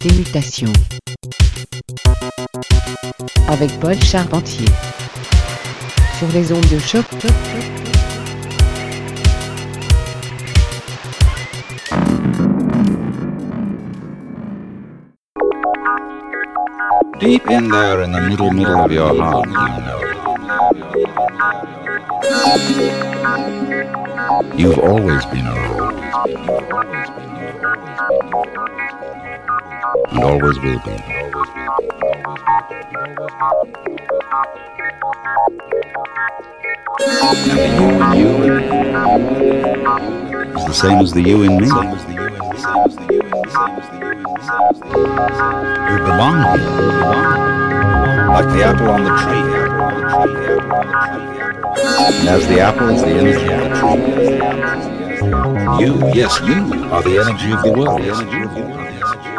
Tes mutations. Avec Paul Charpentier. Sur les ondes de choc. Deep in there in the middle, middle of your heart, you know. You've always been around. And always will be. And the you in you is the same as the you in me. You belong here. Like the apple on the tree. And as the apple is the energy of the tree. You, yes, you are the energy of the world.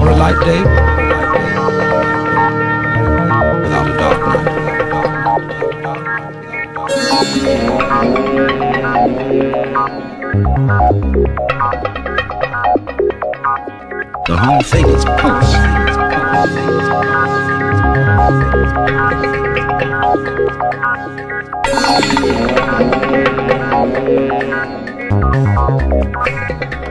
A light day without a dark. The whole thing is pulse. Fish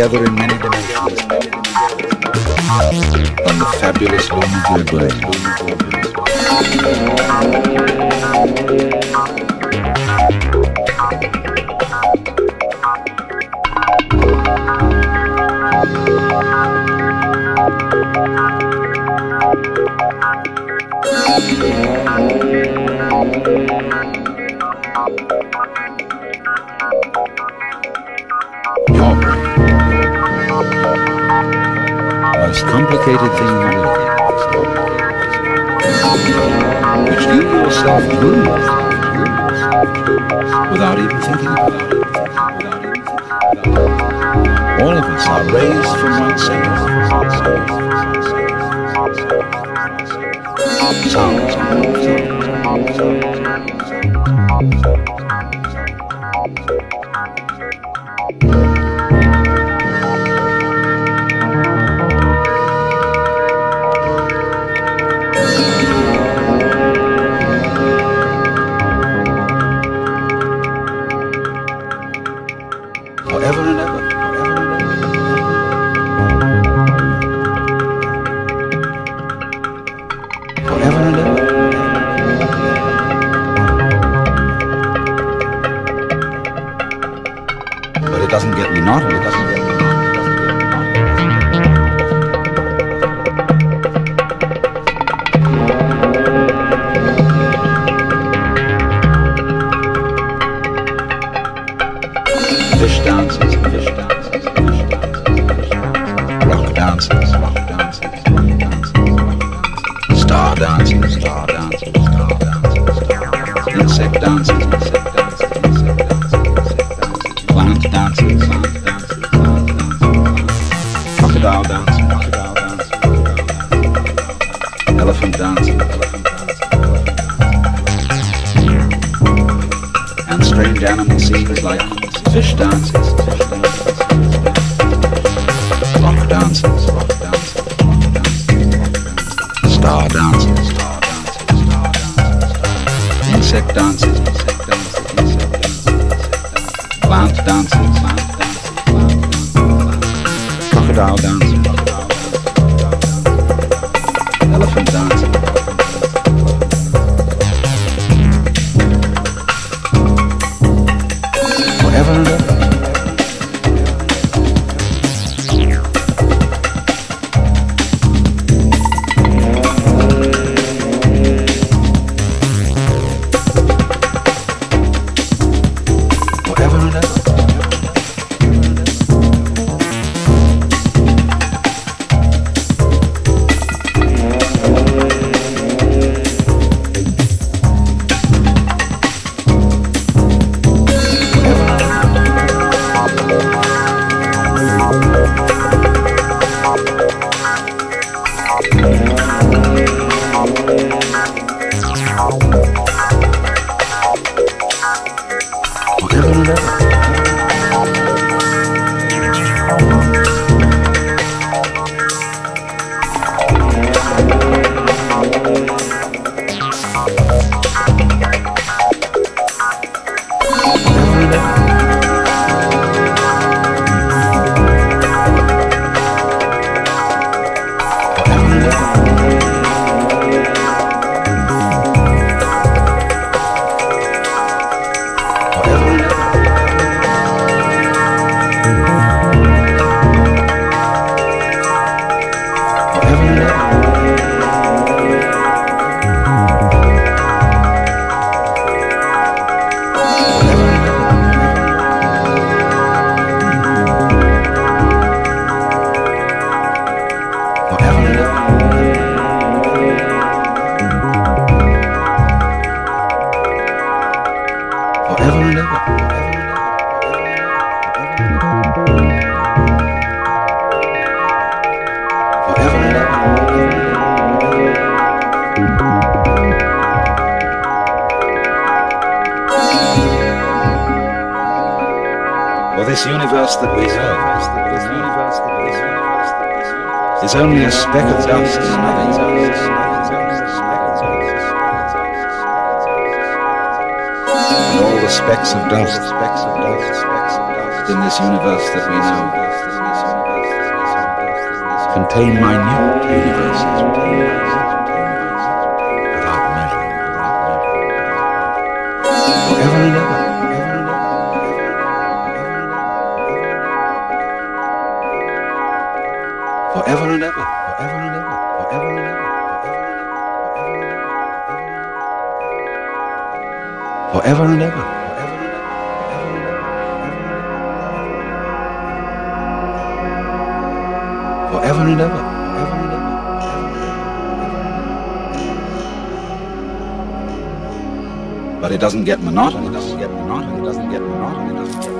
together in many dimensions. On the fabulous of complicated thing in the world. Which you yourself move without even thinking about it. All of us are raised from one center. completas. whole minute. Universes without ever. Forever and ever, forever and ever, forever and ever, forever and ever. forever and ever. But it doesn't get monotonous. It doesn't get monotonous. It doesn't get monotonous. It doesn't get monotonous.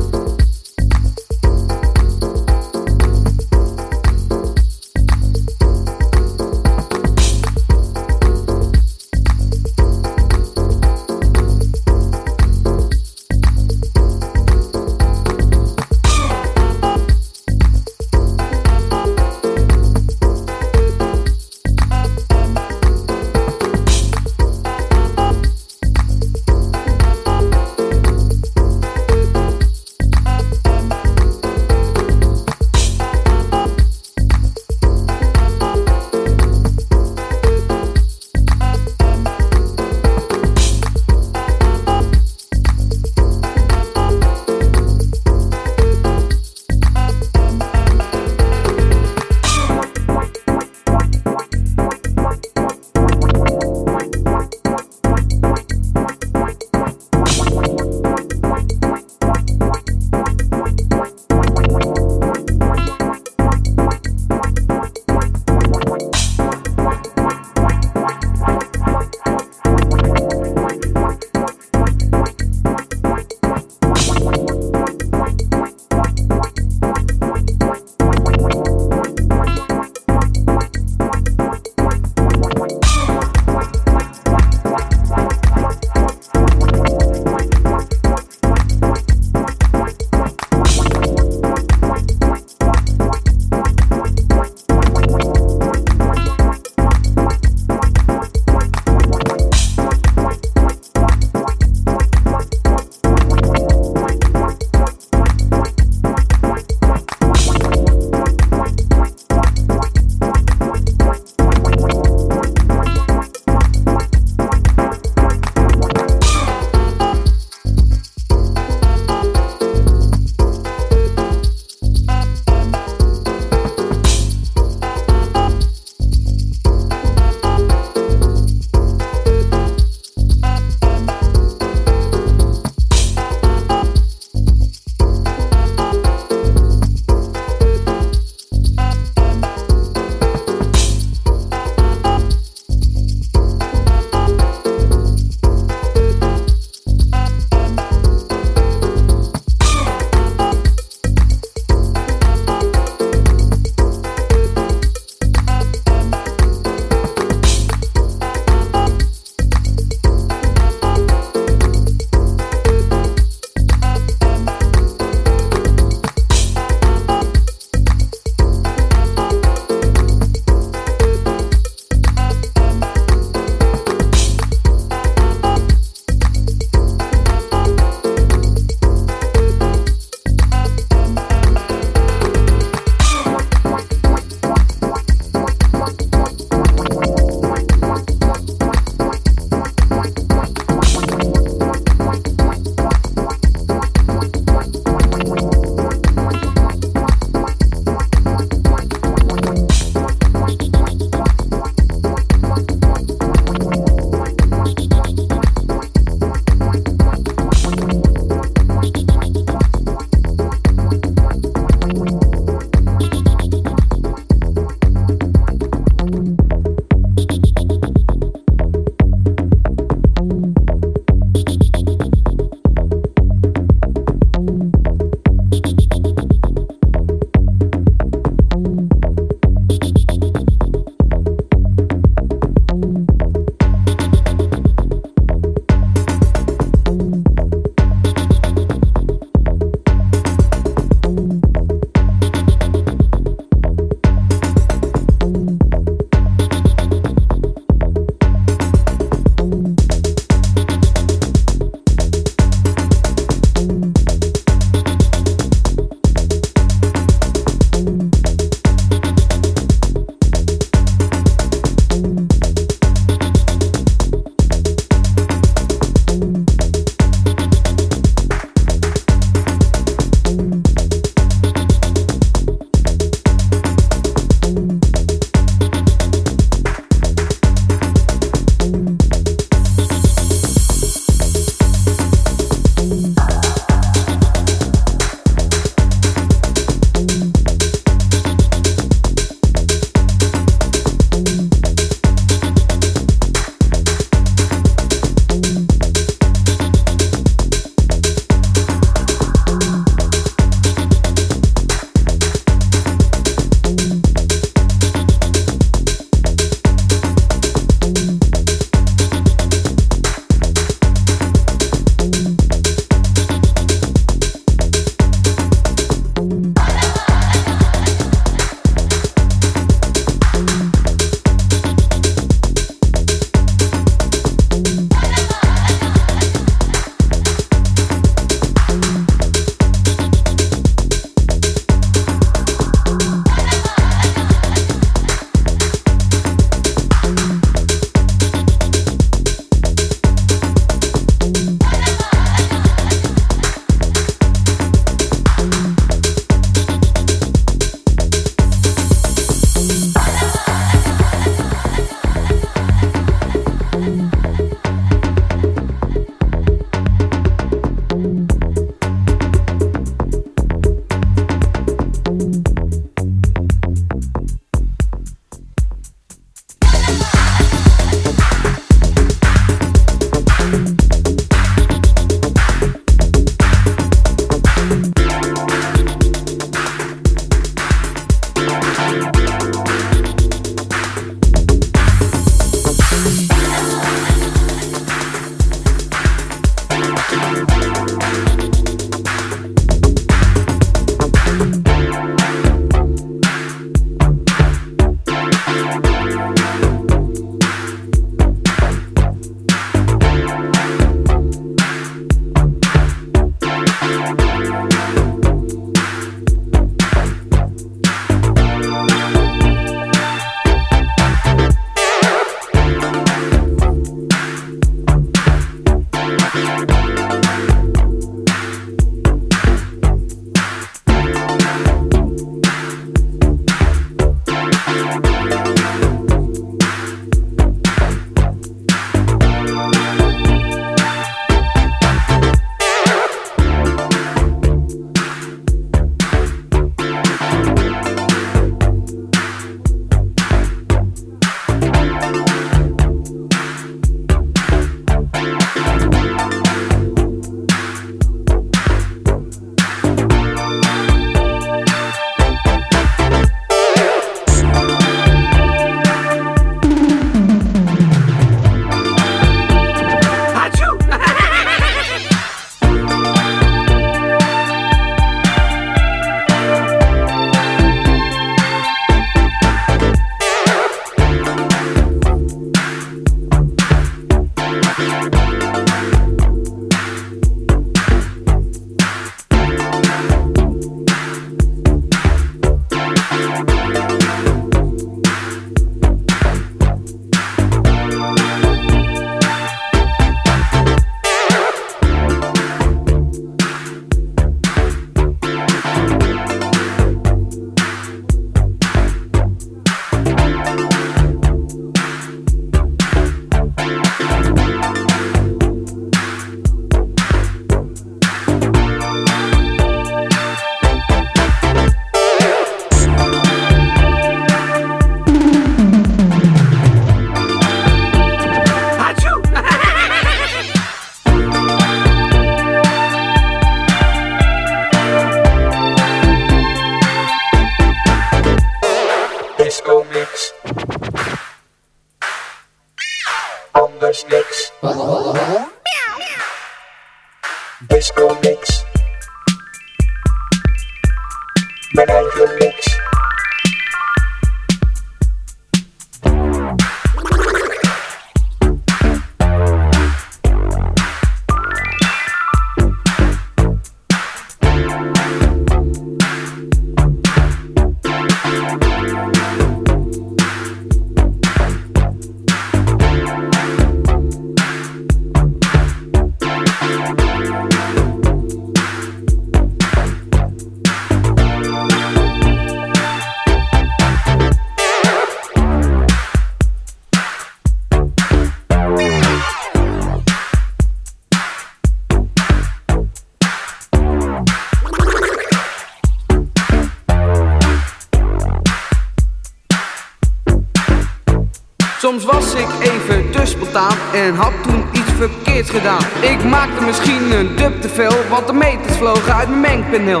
Soms was ik even te spontaan en had toen iets verkeerds gedaan. Ik maakte misschien een dub te veel, want de meters vlogen uit mijn mengpaneel.